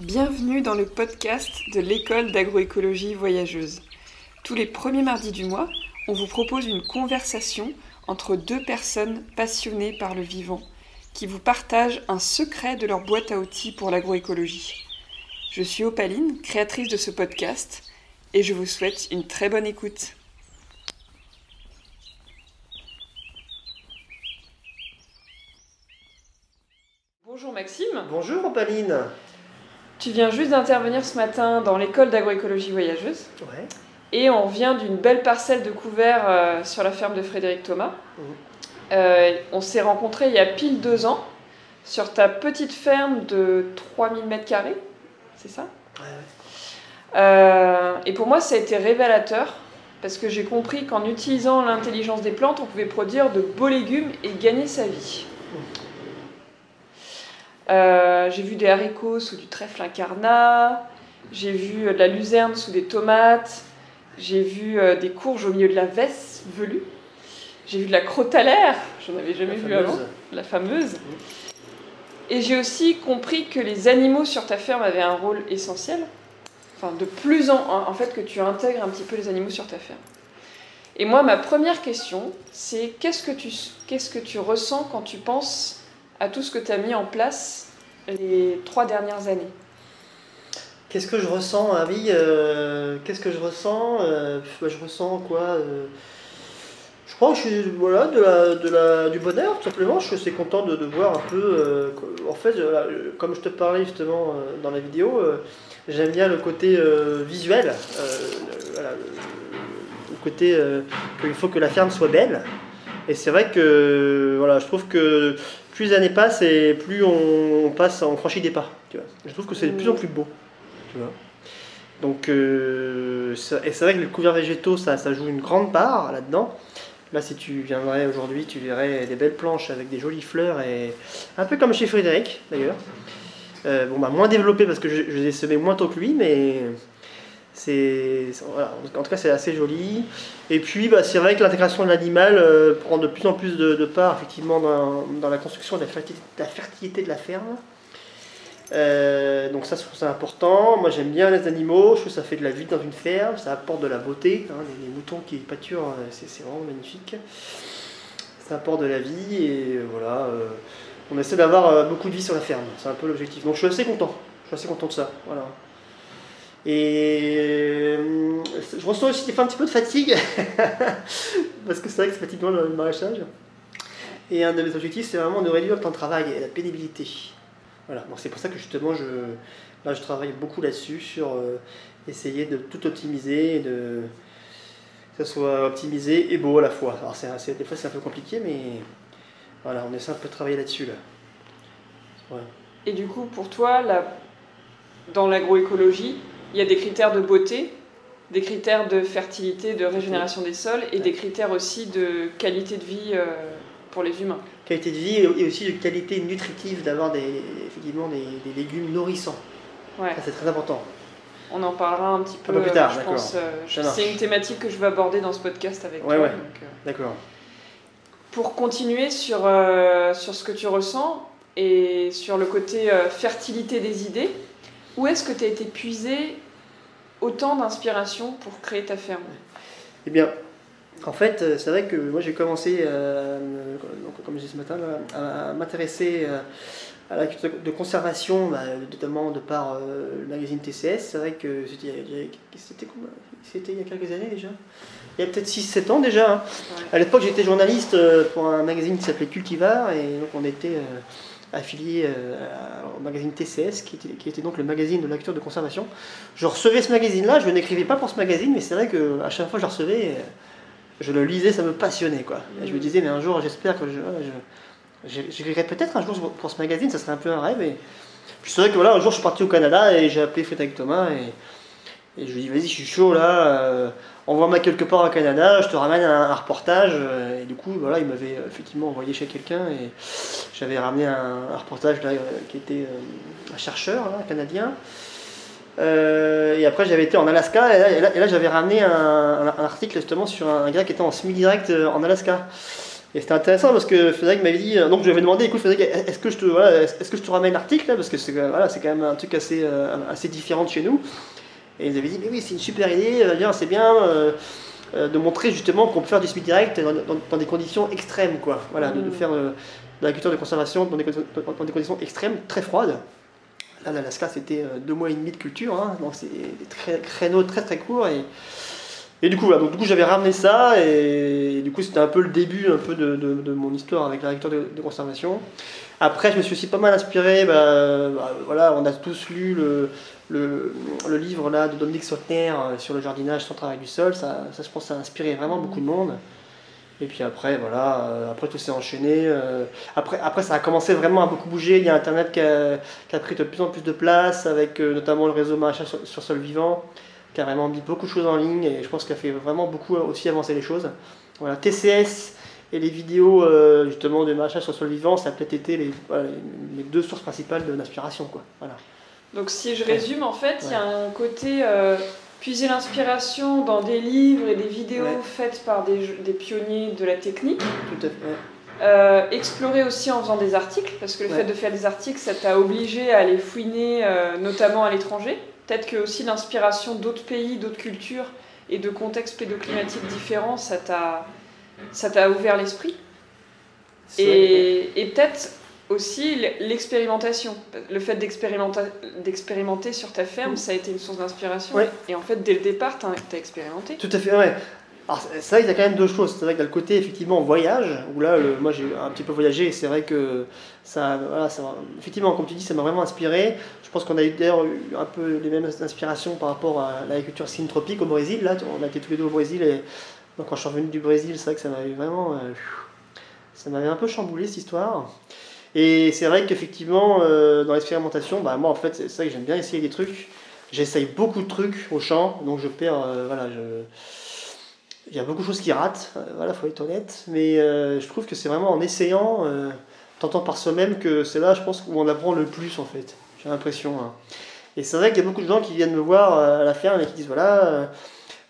Bienvenue dans le podcast de l'école d'agroécologie voyageuse. Tous les premiers mardis du mois, on vous propose une conversation entre deux personnes passionnées par le vivant qui vous partagent un secret de leur boîte à outils pour l'agroécologie. Je suis Opaline, créatrice de ce podcast, et je vous souhaite une très bonne écoute. Bonjour Maxime. Bonjour Opaline. Tu viens juste d'intervenir ce matin dans l'école d'agroécologie voyageuse. Ouais. Et on vient d'une belle parcelle de couvert euh, sur la ferme de Frédéric Thomas. Mhm. Euh, on s'est rencontrés il y a pile deux ans sur ta petite ferme de 3000 m2, c'est ça? Ouais, ouais. Euh, Et pour moi, ça a été révélateur parce que j'ai compris qu'en utilisant l'intelligence des plantes, on pouvait produire de beaux légumes et gagner sa vie. Euh, j'ai vu des haricots sous du trèfle incarnat, j'ai vu euh, de la luzerne sous des tomates, j'ai vu euh, des courges au milieu de la veste velue, j'ai vu de la crotalaire, j'en avais jamais La vu fameuse. avant, la fameuse. Et j'ai aussi compris que les animaux sur ta ferme avaient un rôle essentiel. Enfin, de plus en, en en fait, que tu intègres un petit peu les animaux sur ta ferme. Et moi, ma première question, c'est qu'est-ce que tu, qu'est-ce que tu ressens quand tu penses à tout ce que tu as mis en place les trois dernières années Qu'est-ce que je ressens oui, euh, qu'est-ce que je ressens Euh, bah, Je ressens quoi euh, Je crois que je suis voilà, de la, de la, du bonheur, tout simplement. Je suis assez content de, de voir un peu. euh, en fait, comme je te parlais justement dans la vidéo, j'aime bien le côté visuel. le- côté qu'il faut que la ferme soit belle. Et c'est vrai que voilà, je trouve que plus les années passent et plus on, passe, on franchit des pas. Je trouve que c'est de plus en plus beau. Donc, euh, c'est vrai que les couverts végétaux, ça, joue une grande part là-dedans. Là, si tu viendrais aujourd'hui, tu verrais des belles planches avec des jolies fleurs et un peu comme chez Frédéric d'ailleurs. Euh, bon, bah moins développé parce que je, je les ai semés moins tôt que lui, mais en tout cas c'est assez joli. Et puis, bah, c'est vrai que l'intégration de l'animal euh, prend de plus en plus de, part effectivement dans, la construction de la fertilité, de la ferme. Euh, donc ça, je trouve ça important. Moi, j'aime bien les animaux. Je trouve que ça fait de la vie dans une ferme. Ça apporte de la beauté. hein. Les, moutons qui pâturent, euh, c'est vraiment magnifique. Ça apporte de la vie et voilà. on essaie d'avoir beaucoup de vie sur la ferme. C'est un peu l'objectif. Donc je suis assez content. Je suis assez content de ça. Voilà. Et euh, je ressens aussi des fois un petit peu de fatigue parce que c'est vrai que c'est fatigant le maraîchage. Et un de mes objectifs, c'est vraiment de réduire le temps de travail et la pénibilité. Voilà, donc c'est pour ça que justement, je, là, je travaille beaucoup là-dessus, sur euh, essayer de tout optimiser, et de, que ça soit optimisé et beau à la fois. Alors, c'est, c'est- des fois, c'est un peu compliqué, mais voilà, on essaie un peu de travailler là-dessus. Et du coup, pour toi, la- dans l'agroécologie, il y a des critères de beauté, des critères de fertilité, de régénération des sols et des critères aussi de qualité de vie euh, pour les humains. Qualité de vie et aussi de qualité nutritive, d'avoir des, effectivement des, des légumes nourrissants. Ouais. Ça, c'est très important. On en parlera un petit peu, peu plus tard, euh, je pense. euh, c'est une thématique que je veux aborder dans ce podcast avec Ouais, toi. ouais. D'accord. pour continuer sur, euh, sur ce que tu ressens et sur le côté euh, fertilité des idées, où est-ce que tu as été puisé autant d'inspiration pour créer ta ferme? Eh bien, en fait, euh, c'est vrai que moi j'ai commencé, euh, comme je disais ce matin, à, m'intéresser euh, à la culture de conservation, bah, notamment de par euh, le magazine TCS. C'est vrai que c'était il y a- c'était combien C'était il y a quelques années déjà Il y a peut-être 6-7 ans déjà. hein. Ouais. À l'époque, j'étais journaliste pour un magazine qui s'appelait Cultivar, et donc on était affilié euh, au magazine TCS, qui était, donc le magazine de la culture de conservation. Je recevais ce magazine-là, je n'écrivais pas pour ce magazine, mais c'est vrai que à chaque fois que je le recevais, euh, je le lisais, ça me passionnait. Quoi. Je me disais, mais un jour, j'espère que je, j'écrirai peut-être un jour pour ce magazine, ça serait un peu un rêve. Et puis c'est vrai que voilà, un jour, je suis parti au Canada et j'ai appelé Frédéric Thomas et, et je lui ai dit, vas-y, je suis chaud là, euh, envoie-moi quelque part au Canada, je te ramène un, reportage. euh, Et du coup, voilà, il m'avait euh, effectivement envoyé chez quelqu'un et j'avais ramené un, reportage là, euh, qui était un chercheur canadien. Et après, j'avais été en Alaska, et là, j'avais ramené un, article justement sur un, gars qui était en semi-direct en Alaska, Et c'était intéressant parce que Frédéric m'avait dit, donc je lui avais demandé, écoute Frédéric, est-ce que je te, voilà, est-ce que je te ramène l'article parce que c'est voilà, c'est quand même un truc assez, assez différent de chez nous. Et il avait dit, mais oui, c'est une super idée, euh, c'est bien euh, de montrer justement qu'on peut faire du speed direct dans, des conditions extrêmes, quoi. Voilà, de, mm. faire de l'agriculture de conservation dans des, dans des, conditions extrêmes, très froides. Là, l'Alaska, c'était deux mois et demi de culture, hein, donc c'est des créneaux très très courts et et du coup, voilà, coup j'avais ramené ça, et, du coup c'était un peu le début un peu de, de, mon histoire avec la de, de, conservation. Après, je me suis aussi pas mal inspiré, bah, bah, voilà, on a tous lu le, le, livre là, de Dominique Sautner euh, sur le jardinage sans travail du sol, ça, ça je pense a inspiré vraiment beaucoup de monde. Et puis après, voilà, euh, après tout s'est enchaîné. Euh, après, après, ça a commencé vraiment à beaucoup bouger. Il y a Internet qui a, pris de plus en plus de place, avec notamment le réseau Marachage sur, sur, sol vivant qui a vraiment mis beaucoup de choses en ligne et je pense qu'elle a fait vraiment beaucoup aussi avancer les choses. Voilà, TCS et les vidéos euh, justement de maraîchage sur sol vivant, ça a peut-être été les, les, deux sources principales de l'inspiration. Quoi. Voilà. Donc si je résume, en fait, il y a un côté euh, puiser l'inspiration dans des livres et des vidéos faites par des, des, pionniers de la technique. Tout à fait. Euh, explorer aussi en faisant des articles, parce que le fait de faire des articles, ça t'a obligé à aller fouiner, notamment à l'étranger. Peut-être que aussi l'inspiration d'autres pays, d'autres cultures et de contextes pédoclimatiques différents, ça t'a, ça t'a ouvert l'esprit? Et, et peut-être aussi l'expérimentation. Le fait d'expérimenter, sur ta ferme, ça a été une source d'inspiration. Et en fait, dès le départ, tu as expérimenté. Tout à fait, ouais. Alors, c'est vrai qu'il y a quand même deux choses. C'est vrai que le côté, effectivement, voyage, où là, moi j'ai un petit peu voyagé, et c'est vrai que ça, voilà, ça, effectivement, comme tu dis, ça m'a vraiment inspiré. Je pense qu'on a eu d'ailleurs un peu les mêmes inspirations par rapport à l'agriculture syntropique au Brésil. Là, on a été tous les deux au Brésil, et donc, quand je suis revenu du Brésil, c'est vrai que ça m'avait vraiment. Euh, ça m'avait un peu chamboulé cette histoire. Et c'est vrai qu'effectivement, euh, dans l'expérimentation, bah, moi en fait, c'est vrai que j'aime bien essayer des trucs. J'essaye beaucoup de trucs au champ, donc je perds. Euh, voilà, je il y a beaucoup de choses qui ratent, euh, voilà, faut être honnête, mais euh, je trouve que c'est vraiment en essayant, euh, tentant par soi-même, que c'est là, je pense, où on apprend le plus en fait. J'ai l'impression. Hein. Et c'est vrai qu'il y a beaucoup de gens qui viennent me voir à la ferme et qui disent voilà,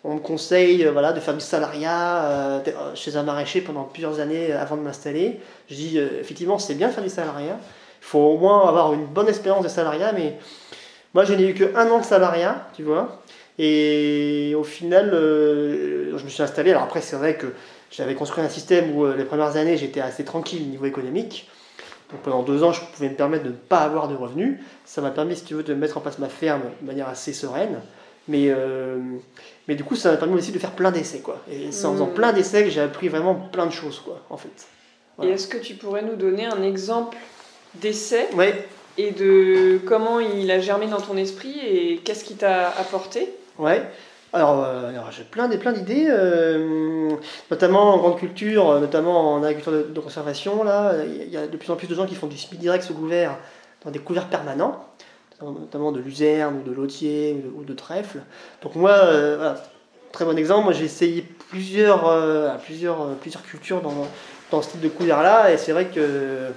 on me conseille voilà, de faire du salariat chez un maraîcher pendant plusieurs années avant de m'installer. Je dis effectivement, c'est bien de faire du salariat. Il faut au moins avoir une bonne expérience de salariat, mais moi je n'ai eu que un an de salariat, tu vois. Et au final, euh, je me suis installé. Alors après, c'est vrai que j'avais construit un système où euh, les premières années, j'étais assez tranquille au niveau économique. Donc pendant deux ans, je pouvais me permettre de ne pas avoir de revenus. Ça m'a permis, si tu veux, de mettre en place ma ferme de manière assez sereine. Mais, euh, mais du coup, ça m'a permis aussi de faire plein d'essais. Quoi. Et c'est en faisant mmh. plein d'essais que j'ai appris vraiment plein de choses, quoi, en fait. Et est-ce que tu pourrais nous donner un exemple d'essai et de comment il a germé dans ton esprit et qu'est-ce qui t'a apporté? Ouais. Alors, euh, alors j'ai plein, plein d'idées, euh, notamment en grande culture, euh, notamment en agriculture de, conservation. Là, il y a de plus en plus de gens qui font du speed direct sous couvert dans des couverts permanents, notamment de luzerne ou de lotier ou de, trèfle. Donc moi, très bon exemple. J'ai essayé plusieurs, plusieurs, plusieurs cultures dans, dans ce type de couvert-là, et c'est vrai que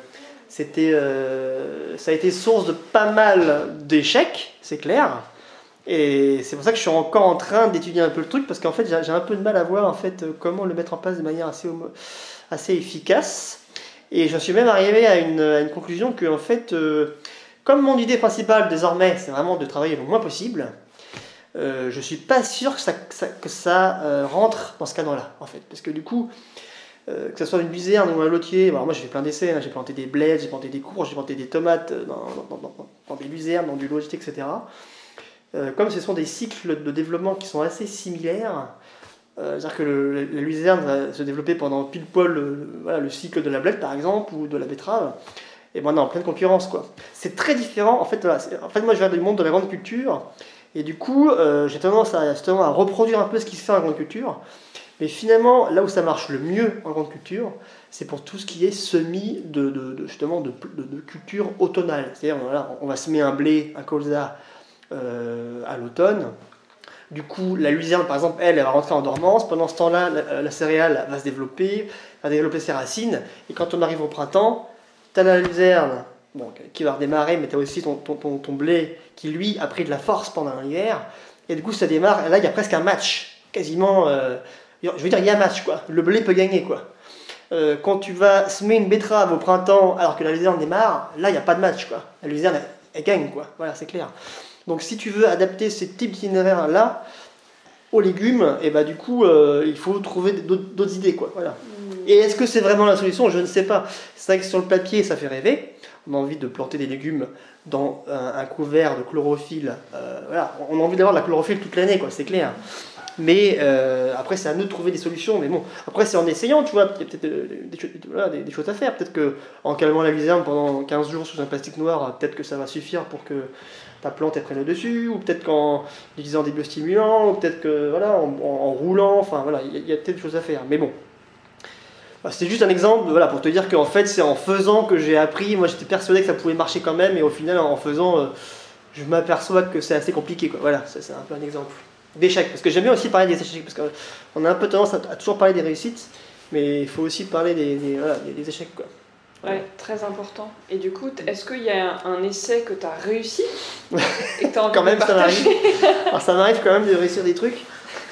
c'était, ça a été source de pas mal d'échecs, c'est clair. Et c'est pour ça que je suis encore en train d'étudier un peu le truc, parce qu'en fait, j'ai un peu de mal à voir en fait, comment le mettre en place de manière assez, assez efficace. Et je suis même arrivé à une, conclusion que, en fait, euh, comme mon idée principale désormais, c'est vraiment de travailler le moins possible, euh, je suis pas sûr que ça, que ça, euh, rentre dans ce cadre-là, en fait. Parce que du coup, euh, que ce soit une luzerne ou un lotier, alors moi j'ai fait plein d'essais, hein. j'ai planté des bleds, j'ai planté des courges, j'ai planté des tomates dans, dans, dans, dans, des luzernes, dans du lotier, etc. Euh, comme ce sont des cycles de développement qui sont assez similaires, euh, c'est-à-dire que la luzerne va se développer pendant pile poil le, voilà, le cycle de la blette par exemple ou de la betterave, et ben on est en pleine concurrence quoi. C'est très différent, en fait, en fait moi je viens du monde de la grande culture, et du coup euh, j'ai tendance à, reproduire un peu ce qui se fait en grande culture, mais finalement là où ça marche le mieux en grande culture, c'est pour tout ce qui est semis de, justement de, culture automnale. C'est-à-dire on va semer un blé, un colza, euh, à l'automne. Du coup, la luzerne, par exemple, elle, elle va rentrer en dormance. Pendant ce temps-là, la, céréale va se développer, va développer ses racines. Et quand on arrive au printemps, tu as la luzerne bon, qui va redémarrer, mais tu as aussi ton, ton, ton, blé qui, lui, a pris de la force pendant l'hiver. Et du coup, ça démarre. Là, il y a presque un match. Quasiment. Euh, je veux dire, il y a un match, quoi. Le blé peut gagner, quoi. Euh, quand tu vas semer une betterave au printemps alors que la luzerne démarre, là, il n'y a pas de match. Quoi. La luzerne, elle gagne. Quoi. Voilà, c'est clair. Donc si tu veux adapter ce type d'itinéraire-là aux légumes, et bah, du coup, euh, il faut trouver d'autres idées. Quoi. Voilà. Et est-ce que c'est vraiment la solution? Je ne sais pas. C'est vrai que sur le papier, ça fait rêver. On a envie de planter des légumes dans un, un couvert de chlorophylle. Euh, voilà. On a envie d'avoir de la chlorophylle toute l'année, quoi, c'est clair. Mais euh, après, c'est à nous de trouver des solutions. Mais bon, après, c'est en essayant, tu vois. Il y a peut-être des, choses à faire. Peut-être que en calmant la luzerne pendant 15 jours sous un plastique noir, peut-être que ça va suffire pour que ta plante elle prenne le dessus. Ou peut-être qu'en utilisant des biostimulants. Ou peut-être que, voilà, en, roulant. Enfin, voilà, il y a, peut-être des choses à faire. Mais bon. Bah, C'était juste un exemple voilà, pour te dire qu'en fait, c'est en faisant que j'ai appris. Moi, j'étais persuadé que ça pouvait marcher quand même. Et au final, en faisant, euh, je m'aperçois que c'est assez compliqué. Quoi. Voilà, c'est un peu un exemple d'échecs. Parce que j'aime bien aussi parler des échecs, parce qu'on a un peu tendance à, toujours parler des réussites, mais il faut aussi parler des, des échecs. Quoi. Ouais, très important. Et du coup, est-ce qu'il y a un, un essai que tu as réussi et que tu as envie Quand même, de ça partager Alors ça m'arrive quand même de réussir des trucs.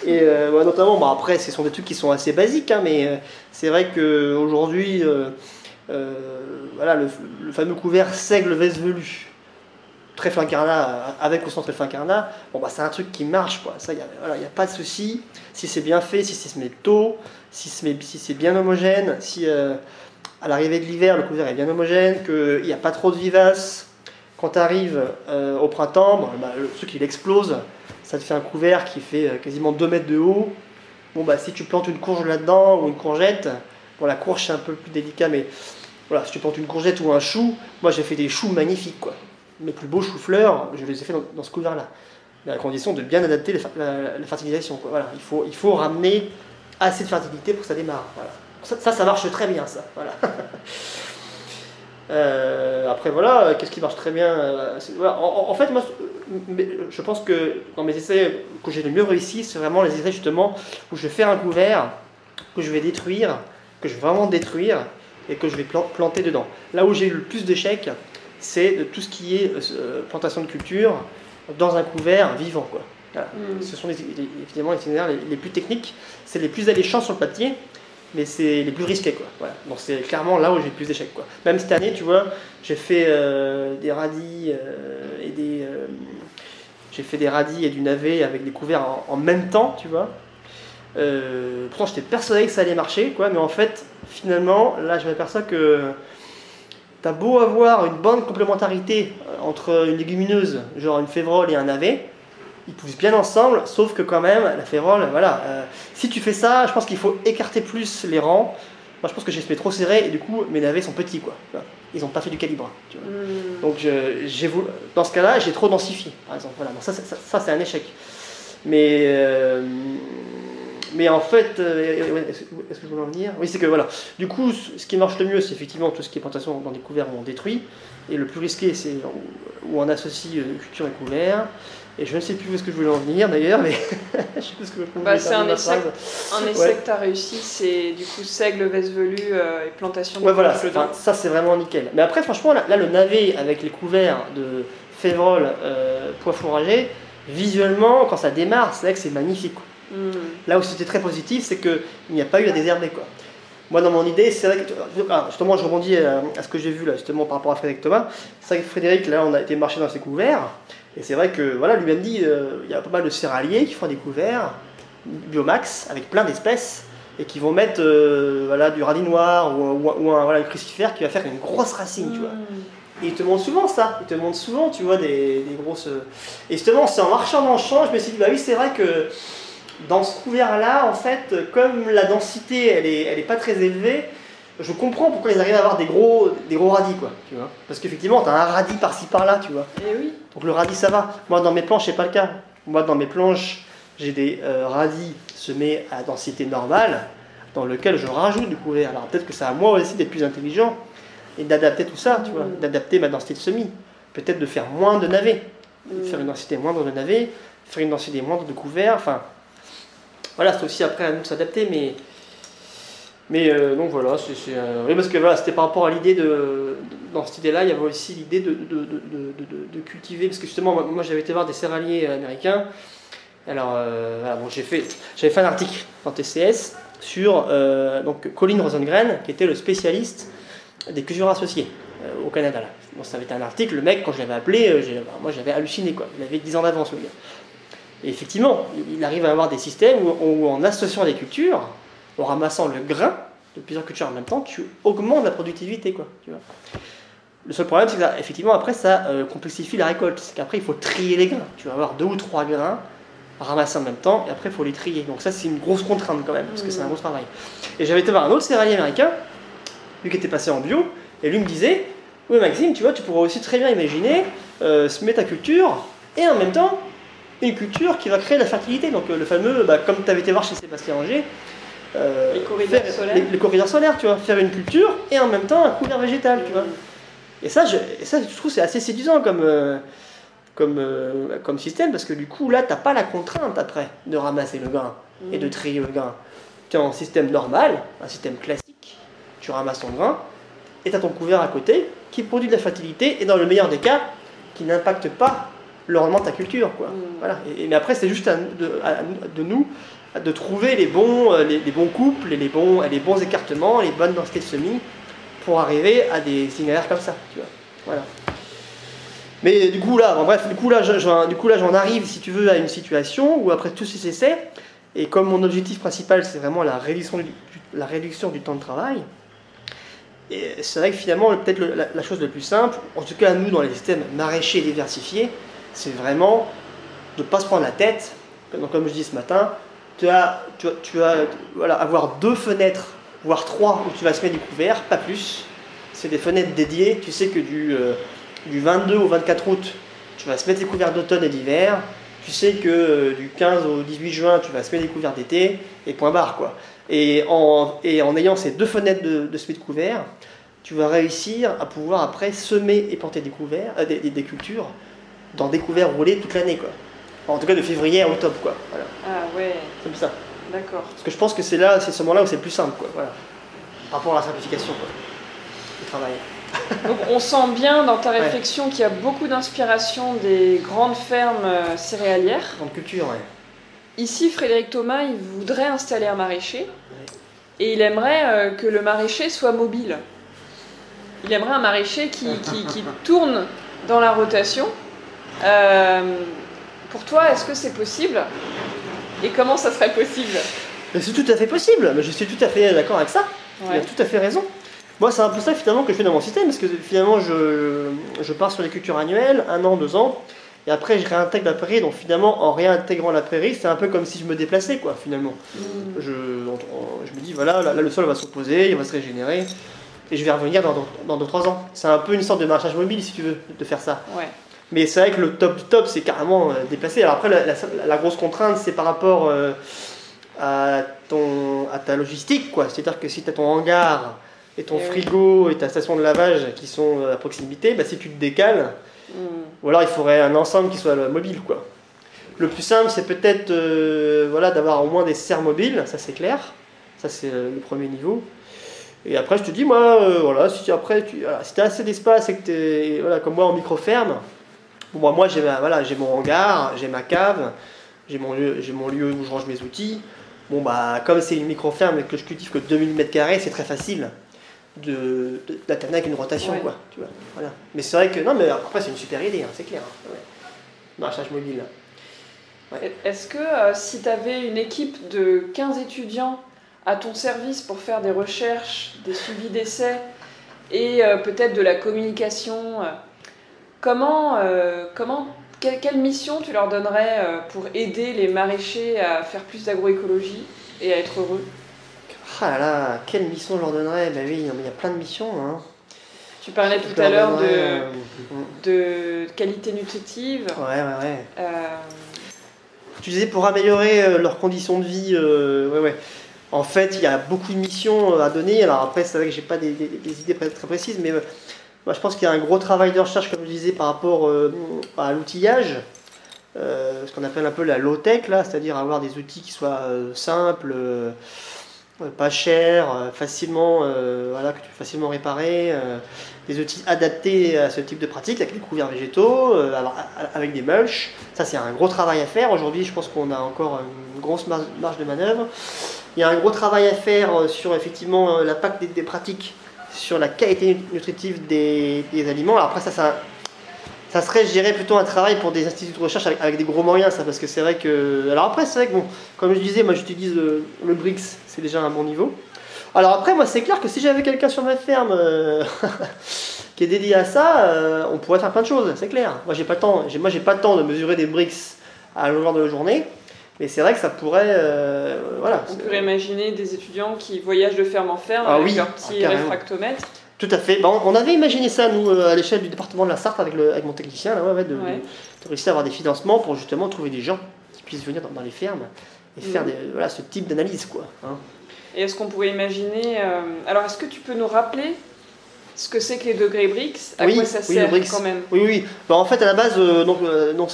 Et euh, ouais, notamment, bon, après, ce sont des trucs qui sont assez basiques, hein, mais euh, c'est vrai qu'aujourd'hui, euh, euh, voilà, le, le fameux couvert seigle veste velu, trèfle incarnat, avec ou sans trèfle incarnat, bon, bah, c'est un truc qui marche, quoi. Ça, il n'y a, voilà, y a pas de souci. Si c'est bien fait, si c'est se met tôt, si, met- si c'est bien homogène, si à l'arrivée de l'hiver, le couvert est bien homogène, qu'il n'y a pas trop de vivaces. Quand tu arrives au printemps, bon, bah, le explose, ça te fait un couvert qui fait euh, quasiment 2 mètres de haut. Bon, bah, si tu plantes une courge là-dedans ou une courgette, bon, la courge c'est un peu plus délicat, mais voilà, si tu plantes une courgette ou un chou, moi j'ai fait des choux magnifiques, quoi. Mes plus beaux choux-fleurs, je les ai fait dans, ce couvert-là. Mais à condition de bien adapter la, la fertilisation, quoi. Voilà, il faut, il faut ramener assez de fertilité pour que ça démarre. Ça, ça, ça marche très bien, ça. Voilà. Euh, après voilà, qu'est-ce qui marche très bien euh, voilà, en, fait, moi, je pense que dans mes essais que j'ai le mieux réussi, c'est vraiment les essais justement où je vais faire un couvert, que je vais détruire, que je vais vraiment détruire et que je vais plan- planter dedans. Là où j'ai eu le plus d'échecs, c'est de tout ce qui est euh, plantation de culture dans un couvert vivant. Quoi. Voilà. Hmm. Ce sont les, les- évidemment les itinéraires les, les plus techniques, c'est les plus alléchants sur le papier, mais c'est les plus risqués. Quoi. Voilà. C'est clairement là où j'ai le plus d'échecs. Quoi. Même cette année, tu vois, j'ai fait euh, des radis euh, et des. euh, j'ai fait des radis et du navet avec des couverts en, même temps, tu vois. Pourtant, j'étais persuadé que ça allait marcher, mais en fait, finalement, là, je m'aperçois que t'as beau avoir une bonne complémentarité entre une légumineuse, genre une févrole et un navet, ils poussent bien ensemble, sauf que quand même, la févrole, voilà, euh, si tu fais ça, je pense qu'il faut écarter plus les rangs. Moi, je pense que j'ai fait trop serré et du coup, mes navets sont petits, quoi. Ils n'ont pas fait du calibre. Tu vois. Hmm. Donc, je- voulu- dans ce cas-là, j'ai trop densifié, par exemple. Voilà, donc ça, c'est- ça, ça, c'est un échec. Mais, euh, mais en fait, euh, est-ce que je voulais en venir? Oui, c'est que voilà. Du coup, ce ce qui marche le mieux, c'est effectivement tout ce qui est plantation dans des couverts où on détruit. Et le plus risqué, c'est où on associe euh, culture et couvert. Et je ne sais plus où est-ce que je voulais en venir d'ailleurs, mais je sais plus ce que je Bah, c'est un essai. Un essai Ouais. que tu as réussi, c'est du coup seigle, veste velue euh, et plantation de Ouais, voilà, enfin, ça c'est vraiment nickel. Mais après, franchement, là, là, le navet avec les couverts de févrole, euh, pois fourragers, visuellement, quand ça démarre, c'est vrai que c'est magnifique. Hmm. Là où c'était très positif, c'est qu'il n'y a pas eu à désherber. Quoi. Moi, dans mon idée, c'est vrai que. ah, justement, je rebondis à, à ce que j'ai vu là, justement, par rapport à Frédéric Thomas. C'est vrai que Frédéric, là, on a été marcher dans ses couverts. Et c'est vrai que, voilà, lui-même dit euh, il y a pas mal de céréaliers qui font des couverts biomax avec plein d'espèces et qui vont mettre euh, voilà, du radis noir ou, ou- ou un, voilà, un crucifère qui va faire une grosse racine, tu vois. Hmm. Et ils te montrent souvent ça, ils te montrent souvent, tu vois, des, des grosses... euh, Et justement, c'est en marchant dans le champ, je me suis dit, bah oui, c'est vrai que dans ce couvert-là, en fait, comme la densité, elle est, elle est pas très élevée, je comprends pourquoi ils arrivent à avoir des gros, des gros radis, quoi, tu vois. Parce qu'effectivement, tu as un radis par-ci, par-là, tu vois. Eh oui. Donc le radis, ça va. Moi, dans mes planches, c'est pas le cas. Moi, dans mes planches, j'ai des euh, radis semés à densité normale, dans lequel je rajoute du couvert. Alors peut-être que c'est à moi aussi d'être plus intelligent et d'adapter tout ça, tu vois, Mm. d'adapter ma densité de semis. Peut-être de faire moins de navets, Hmm. faire une densité moindre de navets, faire une densité moindre de couvert. Enfin, voilà, c'est aussi après à nous s'adapter, mais. Mais euh, donc voilà, c'est, euh, oui, parce que voilà, c'était par rapport à l'idée de, dans cette idée-là, il y avait aussi l'idée de, de, de, de- cultiver, parce que justement, moi, j'avais été voir des céréaliers américains. Alors, euh, bon, j'ai fait, j'avais fait un article dans TCS sur donc Colin Rosengren, qui était le spécialiste des cultures associées au Canada. Ça avait été un article, le mec, quand je l'avais appelé, moi j'avais halluciné, quoi. il avait 10 ans d'avance, le gars. Et effectivement, il arrive à avoir des systèmes où, en associant les cultures, en ramassant le grain de plusieurs cultures en même temps, tu augmentes la productivité. Quoi, tu vois. Le seul problème, c'est que effectivement, après, ça euh, complexifie la récolte. C'est qu'après, il faut trier les grains. Tu vas avoir deux ou trois grains ramassés en même temps, et après, il faut les trier. Donc ça, c'est une grosse contrainte quand même, parce que c'est un gros travail. Et j'avais été voir un autre céréalier américain, lui qui était passé en bio, et lui me disait, oui Maxime, tu vois, tu pourrais aussi très bien imaginer euh, semer ta culture, et en même temps, une culture qui va créer la fertilité. Donc euh, le fameux, bah, comme tu avais été voir chez Sébastien Anger, euh, Les corridors faire- solaires. les- les corridors solaires, tu vois, faire une culture et en même temps un couvert végétal, tu vois. Et ça, je, et ça, je trouve c'est assez séduisant comme, euh, comme, euh, comme système parce que du coup, là, tu n'as pas la contrainte après de ramasser le grain et de trier le grain. Tu es en système normal, un système classique, tu ramasses ton grain et tu as ton couvert à côté qui produit de la fertilité et dans le meilleur des cas, qui n'impacte pas le rendement de ta culture. Quoi. Mm. Voilà. Et, mais après, c'est juste à, nous- de, à nous- de nous de trouver les bons, euh, les, les bons couples, et les bons, les bons écartements, les bonnes densités de semis pour arriver à des itinéraires comme ça. Tu vois. Voilà. Mais du coup là, bref, du coup là, je- du coup là, j'en arrive, si tu veux, à une situation où après tous ces essais, et comme mon objectif principal, c'est vraiment la réduction du, la réduction du temps de travail, c'est vrai que finalement, peut-être la chose la plus simple, en tout cas nous dans les systèmes maraîchers diversifiés, c'est vraiment de ne pas se prendre la tête. Comme je dis ce matin, tu as, avoir deux fenêtres, voire trois, où tu vas semer du couvert, pas plus. C'est des fenêtres dédiées. Tu sais que du, euh, du 22 au 24 août, tu vas semer tes couverts d'automne et d'hiver. Tu sais que euh, du 15 au 18 juin, tu vas semer des couverts d'été, et point barre quoi. Et en, ayant ces deux fenêtres de, de semis de couverts, tu vas réussir à pouvoir après semer et planter des couverts, euh, des cultures dans des couverts roulés toute l'année quoi. En tout cas de février à octobre quoi. Voilà, Ah ouais, comme ça. d'accord. Parce que je pense que c'est là, c'est ce moment-là où c'est le plus simple quoi. Voilà. Par rapport à la simplification quoi. Du travail. Donc on sent bien dans ta Ouais. réflexion qu'il y a beaucoup d'inspiration des grandes fermes euh, céréalières. Grande culture, ouais. Ici, Frédéric Thomas, il voudrait installer un maraîcher et il aimerait euh, que le maraîcher soit mobile. Il aimerait un maraîcher qui, qui- qui tourne dans la rotation. Euh, pour toi, est-ce que c'est possible Et comment ça serait possible? C'est tout à fait possible, mais je suis tout à fait d'accord avec ça. Il Ouais. a tout à fait raison. Moi, c'est un peu ça finalement que je fais dans mon système, parce que finalement, je, je pars sur les cultures annuelles, un an, deux ans, et après, je réintègre la prairie. Donc finalement, en réintégrant la prairie, c'est un peu comme si je me déplaçais, quoi, finalement. Mm. Je, on- on- je me dis, voilà, là, là, le sol va se reposer, il va se régénérer, et je vais revenir dans, dans, dans 2-3 ans. C'est un peu une sorte de marchage mobile, si tu veux, de faire ça. Ouais. Mais c'est vrai que le top du top, c'est carrément euh, déplacé. Alors après, la, la- la grosse contrainte, c'est par rapport euh, à, ton, à ta logistique, quoi. C'est-à-dire que si tu as ton hangar et ton Eh oui. frigo et ta station de lavage qui sont euh, à proximité, bah, si tu te décales, Mm. ou alors il faudrait un ensemble qui soit mobile, quoi. Le plus simple, c'est peut-être euh, voilà, d'avoir au moins des serres mobiles, ça c'est clair. Ça c'est le premier niveau. Et après, je te dis, moi, euh, voilà, si tu, après, tu, voilà, si as assez d'espace et que tu es, voilà, comme moi, en micro-ferme, bon, moi, moi j'ai voilà, j'ai mon hangar, j'ai ma cave, j'ai mon, lieu, mon lieu où je range mes outils. Bon, bah, comme c'est une micro-ferme et que je cultive que 2000 m2, c'est très facile de, avec une rotation, Ouais. quoi. Tu vois, voilà. Mais c'est vrai que, non, mais après, c'est une super idée, hein, c'est clair. hein, ouais. Marchage mobile. Est-ce que euh, si tu avais une équipe de 15 étudiants à ton service pour faire des recherches, des suivis d'essais et euh, peut-être de la communication, euh, comment, euh, comment, quelle, quelle mission tu leur donnerais euh, pour aider les maraîchers à faire plus d'agroécologie et à être heureux? Ah là là, quelle mission je leur donnerais? Ben oui, non, mais il y a plein de missions. Hein. Tu parlais Je tout à l'heure de, euh, de qualité nutritive. Ouais, ouais, ouais. euh, Tu disais pour améliorer leurs conditions de vie, ouais, ouais. En fait, il y a beaucoup de missions à donner. Alors après, c'est vrai que j'ai pas des, des- des idées très, précises, mais je pense qu'il y a un gros travail de recherche, comme je disais, par rapport euh, à l'outillage, euh, ce qu'on appelle un peu la low-tech, là, c'est-à-dire avoir des outils qui soient euh, simples, pas chers, facilement, voilà, que tu peux facilement réparer, des outils adaptés à ce type de pratique, avec des couverts végétaux, avec des mulches. Ça, c'est un gros travail à faire. Aujourd'hui, je pense qu'on a encore une grosse mar- marge de manœuvre. Il y a un gros travail à faire sur effectivement l'impact des pratiques sur la qualité nutritive des, aliments. Alors après, ça, ça, serait, je dirais, plutôt un travail pour des instituts de recherche avec, des gros moyens, ça, parce que c'est vrai que. Alors après, c'est vrai que, bon, comme je disais, moi j'utilise le, Brix, c'est déjà un bon niveau. Alors après, moi, c'est clair que si j'avais quelqu'un sur ma ferme euh, qui est dédié à ça, euh, on pourrait faire plein de choses, c'est clair. Moi, j'ai pas temps. Pas le temps de mesurer des Brix à longueur de la journée, mais c'est vrai que ça pourrait, euh, voilà. On pourrait imaginer des étudiants qui voyagent de ferme en ferme Ah avec oui, leur petit carrément. réfractomètre. Tout à fait. Bah, on, avait imaginé ça, nous, euh, à l'échelle du département de la Sarthe, avec, le, avec mon technicien, là, ouais, de, Ouais. de réussir à avoir des financements pour justement trouver des gens qui puissent venir dans, dans les fermes et faire des, voilà, ce type d'analyse, quoi. hein. Et est-ce qu'on pourrait imaginer. euh, Alors, est-ce que tu peux nous rappeler ce que c'est que les degrés Brix À Oui, quoi ça oui, sert quand même Oui, oui. Bah, en fait, à la base, euh, donc, euh, donc,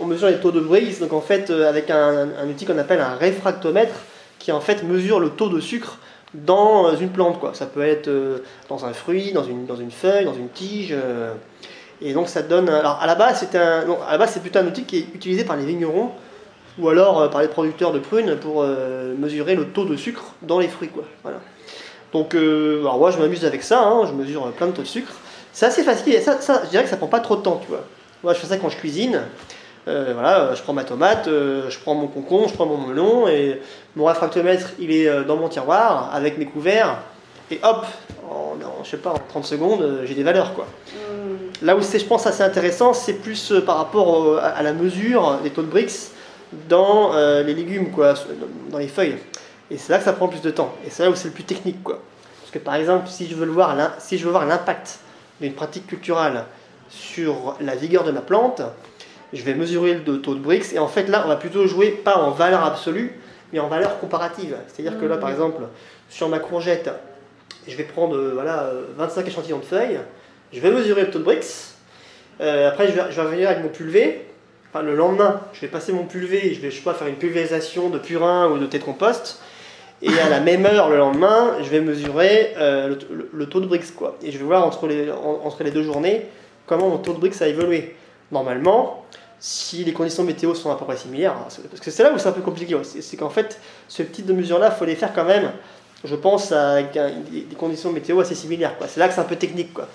on- mesure les taux de Briggs, donc en fait, euh, avec un, un outil qu'on appelle un réfractomètre, qui en fait mesure le taux de sucre dans une plante. Quoi. Ça peut être dans un fruit, dans une, dans une feuille, dans une tige. et donc ça donne. Alors à la base, c'est un, non, à la base, c'est plutôt un outil qui est utilisé par les vignerons ou alors par les producteurs de prunes pour mesurer le taux de sucre dans les fruits. Quoi. Voilà. Donc, euh, alors moi, je m'amuse avec ça. hein, je mesure plein de taux de sucre. C'est assez facile. Et ça, ça, je dirais que ça prend pas trop de temps, tu vois. Moi, je fais ça quand je cuisine. Euh, voilà, euh, je prends ma tomate, euh, je prends mon concombre, je prends mon melon et mon réfractomètre, il est dans mon tiroir avec mes couverts. Et hop, en, en, je sais pas, en 30 secondes, j'ai des valeurs, quoi. Hmm. Là où c'est, je pense, assez intéressant, c'est plus par rapport à, à la mesure des taux de Brix dans les légumes, quoi, dans les feuilles. Et c'est là que ça prend plus de temps. Et c'est là où c'est le plus technique, quoi. Parce que par exemple, si je veux, le voir, l'im- si je veux voir l'impact d'une pratique culturelle sur la vigueur de ma plante, je vais mesurer le taux de Brix. Et en fait, là, on va plutôt jouer pas en valeur absolue, mais en valeur comparative. C'est-à-dire que là, par Mhm. exemple, sur ma courgette, je vais prendre euh, voilà, euh, 25 échantillons de feuilles, je vais mesurer le taux de Brix. Euh, après, je vais, je vais revenir avec mon pulvé. Enfin, le lendemain, je vais passer mon pulvé et je vais je sais pas, faire une pulvérisation de purin ou de thé de compost. Et à la même heure le lendemain, je vais mesurer euh, le, taux de Brix. Quoi. Et je vais voir entre les, en- entre les deux journées comment mon taux de Brix a évolué. Normalement, si les conditions météo sont à peu près similaires, hein, parce que c'est là où c'est un peu compliqué, c'est qu'en fait, ce type de mesure-là, il faut les faire quand même, je pense, avec un- des conditions météo assez similaires. C'est là que c'est un peu technique. Quoi.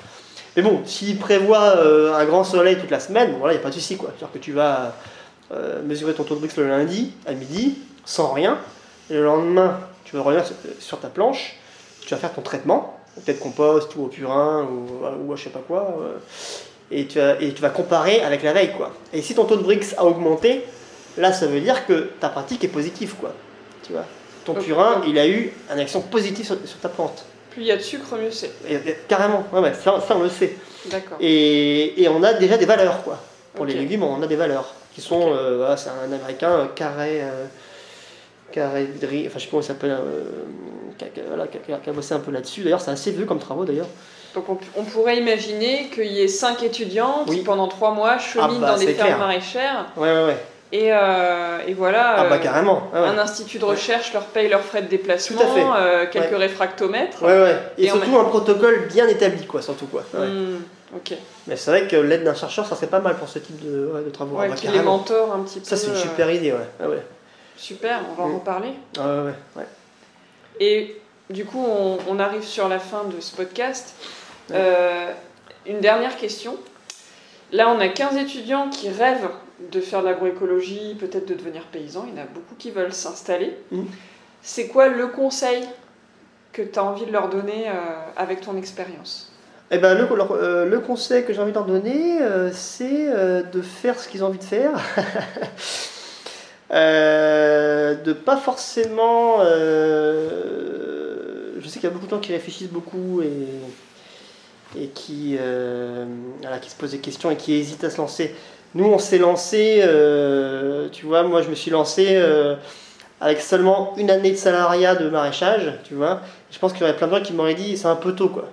Mais bon, s'il prévoit euh, un grand soleil toute la semaine, bon, voilà, il n'y a pas de souci. C'est-à-dire que tu vas euh, mesurer ton taux de Brix le lundi à midi, sans rien, et le lendemain, tu vas revenir sur- ta planche, tu vas faire ton traitement, peut-être compost ou au purin ou, ou à je sais pas quoi, euh, et, tu vas, et tu vas comparer avec la veille. quoi. Et si ton taux de Brix a augmenté, là ça veut dire que ta pratique est positive. quoi. Tu vois ton purin, il a eu une action positive sur, sur ta plante. Plus il y a de sucre, mieux c'est. Carrément, ouais, ouais, ça, ça, on le sait. D'accord. Et, et on a déjà des valeurs, quoi. Pour les légumes, on a des valeurs qui sont, euh, voilà, c'est un américain, euh, carré, euh, carré Dri- enfin je sais pas comment il s'appelle, euh, qui, a, qui a- voilà, qui a- qui a bossé un peu là-dessus. D'ailleurs, c'est assez vieux comme travaux d'ailleurs. Donc on, on pourrait imaginer qu'il y ait cinq étudiants qui Oui. pendant trois mois cheminent bah, dans des fermes clair. maraîchères Ouais, ouais, ouais. et, euh, et voilà. Ah bah euh, carrément. Ouais. Un institut de recherche leur paye leurs frais de déplacement, Tout à fait. euh, quelques Ouais. réfractomètres. Ouais, ouais. Et, Et surtout un protocole bien établi, quoi, surtout quoi. Ok. Mais c'est vrai que l'aide d'un chercheur, ça serait pas mal pour ce type de, de travaux. Ah bah, qui les carrément. mentor un petit peu. Ça, c'est une super idée, ouais. Ah ouais. Super, on va en Mm. reparler. Ouais, ouais, ouais. Et du coup, on, on arrive sur la fin de ce podcast. Ouais. Euh, une dernière question. Là, on a 15 étudiants qui rêvent de faire de l'agroécologie, peut-être de devenir paysan. Il y en a beaucoup qui veulent s'installer. Mhm. C'est quoi le conseil que tu as envie de leur donner euh, avec ton expérience? Eh ben, le, leur- euh, le conseil que j'ai envie de leur donner, euh, c'est de faire ce qu'ils ont envie de faire. Euh, de pas forcément. euh, je sais qu'il y a beaucoup de gens qui réfléchissent beaucoup et, et qui, euh, qui se posent des questions et qui hésitent à se lancer. Nous, on s'est lancé, tu vois, moi je me suis lancé avec seulement une année de salariat de maraîchage, tu vois. Je pense qu'il y aurait plein de gens qui m'auraient dit c'est un peu tôt, quoi.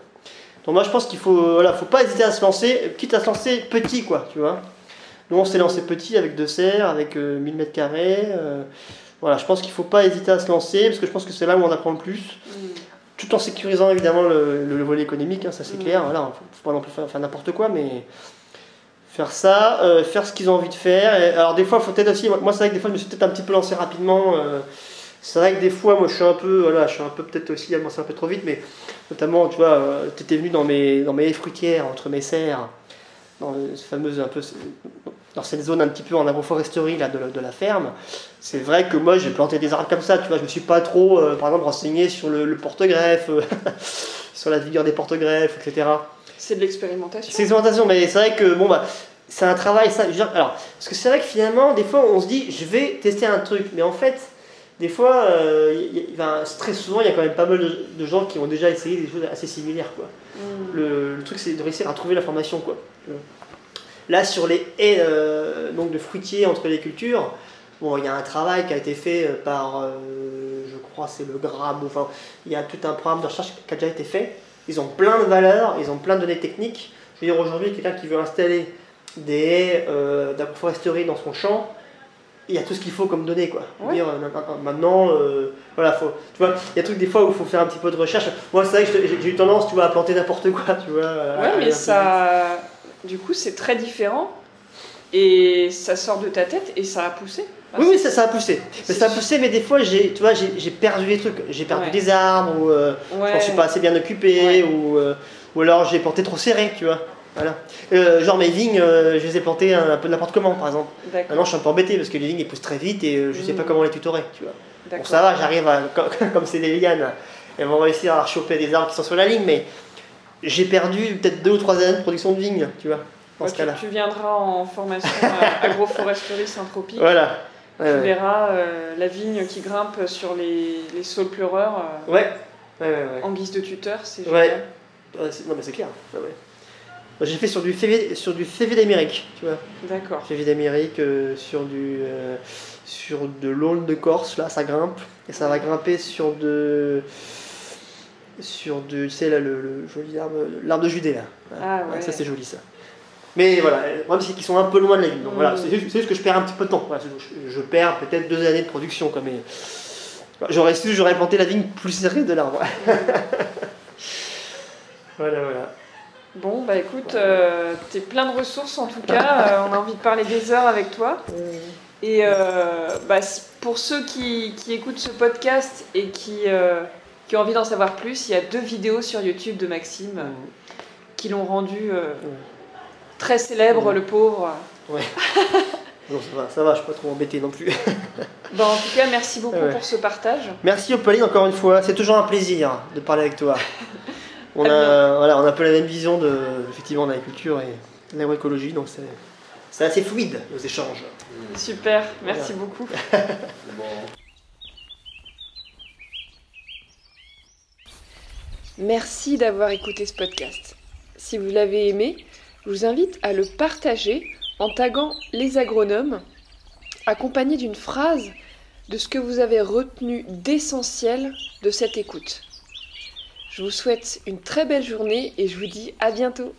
Donc moi je pense qu'il faut, voilà, faut pas hésiter à se lancer, quitte à se lancer petit, quoi, tu vois. Nous on s'est lancé petit avec deux serres, avec euh, 1000 mètres carrés. euh, voilà, je pense qu'il faut pas hésiter à se lancer parce que je pense que c'est là où on apprend le plus, tout en sécurisant évidemment le, le volet économique, hein, ça c'est Mm. clair. Voilà, faut, faut pas non plus faire, faire n'importe quoi, mais faire ça, euh, faire ce qu'ils ont envie de faire. Et, alors des fois, faut peut-être aussi, moi c'est vrai que des fois je me suis peut-être un petit peu lancé rapidement. euh, C'est vrai que des fois, moi, je suis un peu, voilà, je suis un peu peut-être aussi avancé un peu trop vite, mais notamment, tu vois, tu étais venu dans mes, dans mes fruitières, entre mes serres, dans cette fameuse, un peu, dans cette zone un petit peu en agroforesterie là, de, de la ferme. C'est vrai que moi, j'ai planté des arbres comme ça, tu vois, je me suis pas trop, euh, par exemple, renseigné sur le, porte-greffe, euh, sur la vigueur des porte-greffes, etc. C'est de l'expérimentation. C'est l'expérimentation, mais c'est vrai que, bon, bah, c'est un travail, ça, je alors, parce que c'est vrai que finalement, des fois, on se dit, je vais tester un truc, mais en fait, des fois, euh, très souvent, il y a quand même pas mal de, gens qui ont déjà essayé des choses assez similaires. Quoi. Mm. Le, truc, c'est de réussir à trouver l'information. Quoi. Là, sur les haies euh, donc de fruitiers entre les cultures, bon, il y a un travail qui a été fait euh, par, je crois, c'est le Gramme, enfin, il y a tout un programme de recherche qui a déjà été fait. Ils ont plein de valeurs, ils ont plein de données techniques. Je veux dire, aujourd'hui, quelqu'un qui veut installer des haies d'agroforesterie dans son champ, il y a tout ce qu'il faut comme données quoi. Dire, euh, maintenant, euh, voilà, faut, tu vois, il y a des fois où il faut faire un petit peu de recherche. Moi, c'est vrai que j'ai eu tendance, tu vois, à planter n'importe quoi, tu vois. Ouais, mais ça, du coup, c'est très différent et ça sort de ta tête et ça a poussé. oui, oui, ça, ça a poussé. Mais ça a poussé, mais des fois, j'ai, tu vois, j'ai perdu des trucs. J'ai perdu des arbres ou euh, je ne suis pas assez bien occupé ou, ou alors j'ai planté trop serré, tu vois. Voilà. Euh, genre mes vignes, euh, je les ai plantées un, peu n'importe comment, par exemple. Maintenant, je suis un peu embêté parce que les vignes elles poussent très vite et euh, je ne sais pas mmh. comment les tutorer, tu vois. Bon, ça va, j'arrive à, comme c'est des lianes, elles vont réussir à choper des arbres qui sont sur la ligne, mais j'ai perdu peut-être deux ou trois années de production de vignes, tu vois. tu, viendras en formation agroforesterie Saint-Tropique. Voilà. tu verras la vigne qui grimpe sur les, les saules pleureurs. ouais. En guise de tuteur, c'est génial. non, mais c'est clair. J'ai fait sur du févé, sur du d'Amérique, tu vois. D'accord. Févé d'Amérique euh, sur du euh, sur de l'aulne de Corse, là, ça grimpe et ça va grimper sur de sur de, tu sais là le, joli arbre, l'arbre de Judée là. Ah ouais. Ça c'est joli ça. Mais voilà, le problème c'est qu'ils sont un peu loin de la ville. Donc voilà, mm. c'est juste, que je perds un petit peu de temps. je, perds peut-être deux années de production comme J'aurais su, j'aurais planté la vigne plus serrée de l'arbre. voilà, voilà. Bon, bah écoute, euh, t'es plein de ressources en tout cas. Euh, on a envie de parler des heures avec toi. Et euh, bah, pour ceux qui, écoutent ce podcast et qui, qui ont envie d'en savoir plus, il y a deux vidéos sur YouTube de Maxime qui l'ont rendu très célèbre, le pauvre. Ouais. ça va, ça va, je suis pas trop embêté non plus. Bon, en tout cas, merci beaucoup pour ce partage. Merci Opaline encore une fois. C'est toujours un plaisir de parler avec toi. on a, voilà, on a un peu la même vision de, effectivement, de l'agriculture et de l'agroécologie, donc c'est assez fluide nos échanges. Super, merci beaucoup. Merci d'avoir écouté ce podcast. Si vous l'avez aimé, je vous invite à le partager en taguant les agronomes, accompagné d'une phrase de ce que vous avez retenu d'essentiel de cette écoute. Je vous souhaite une très belle journée et je vous dis à bientôt.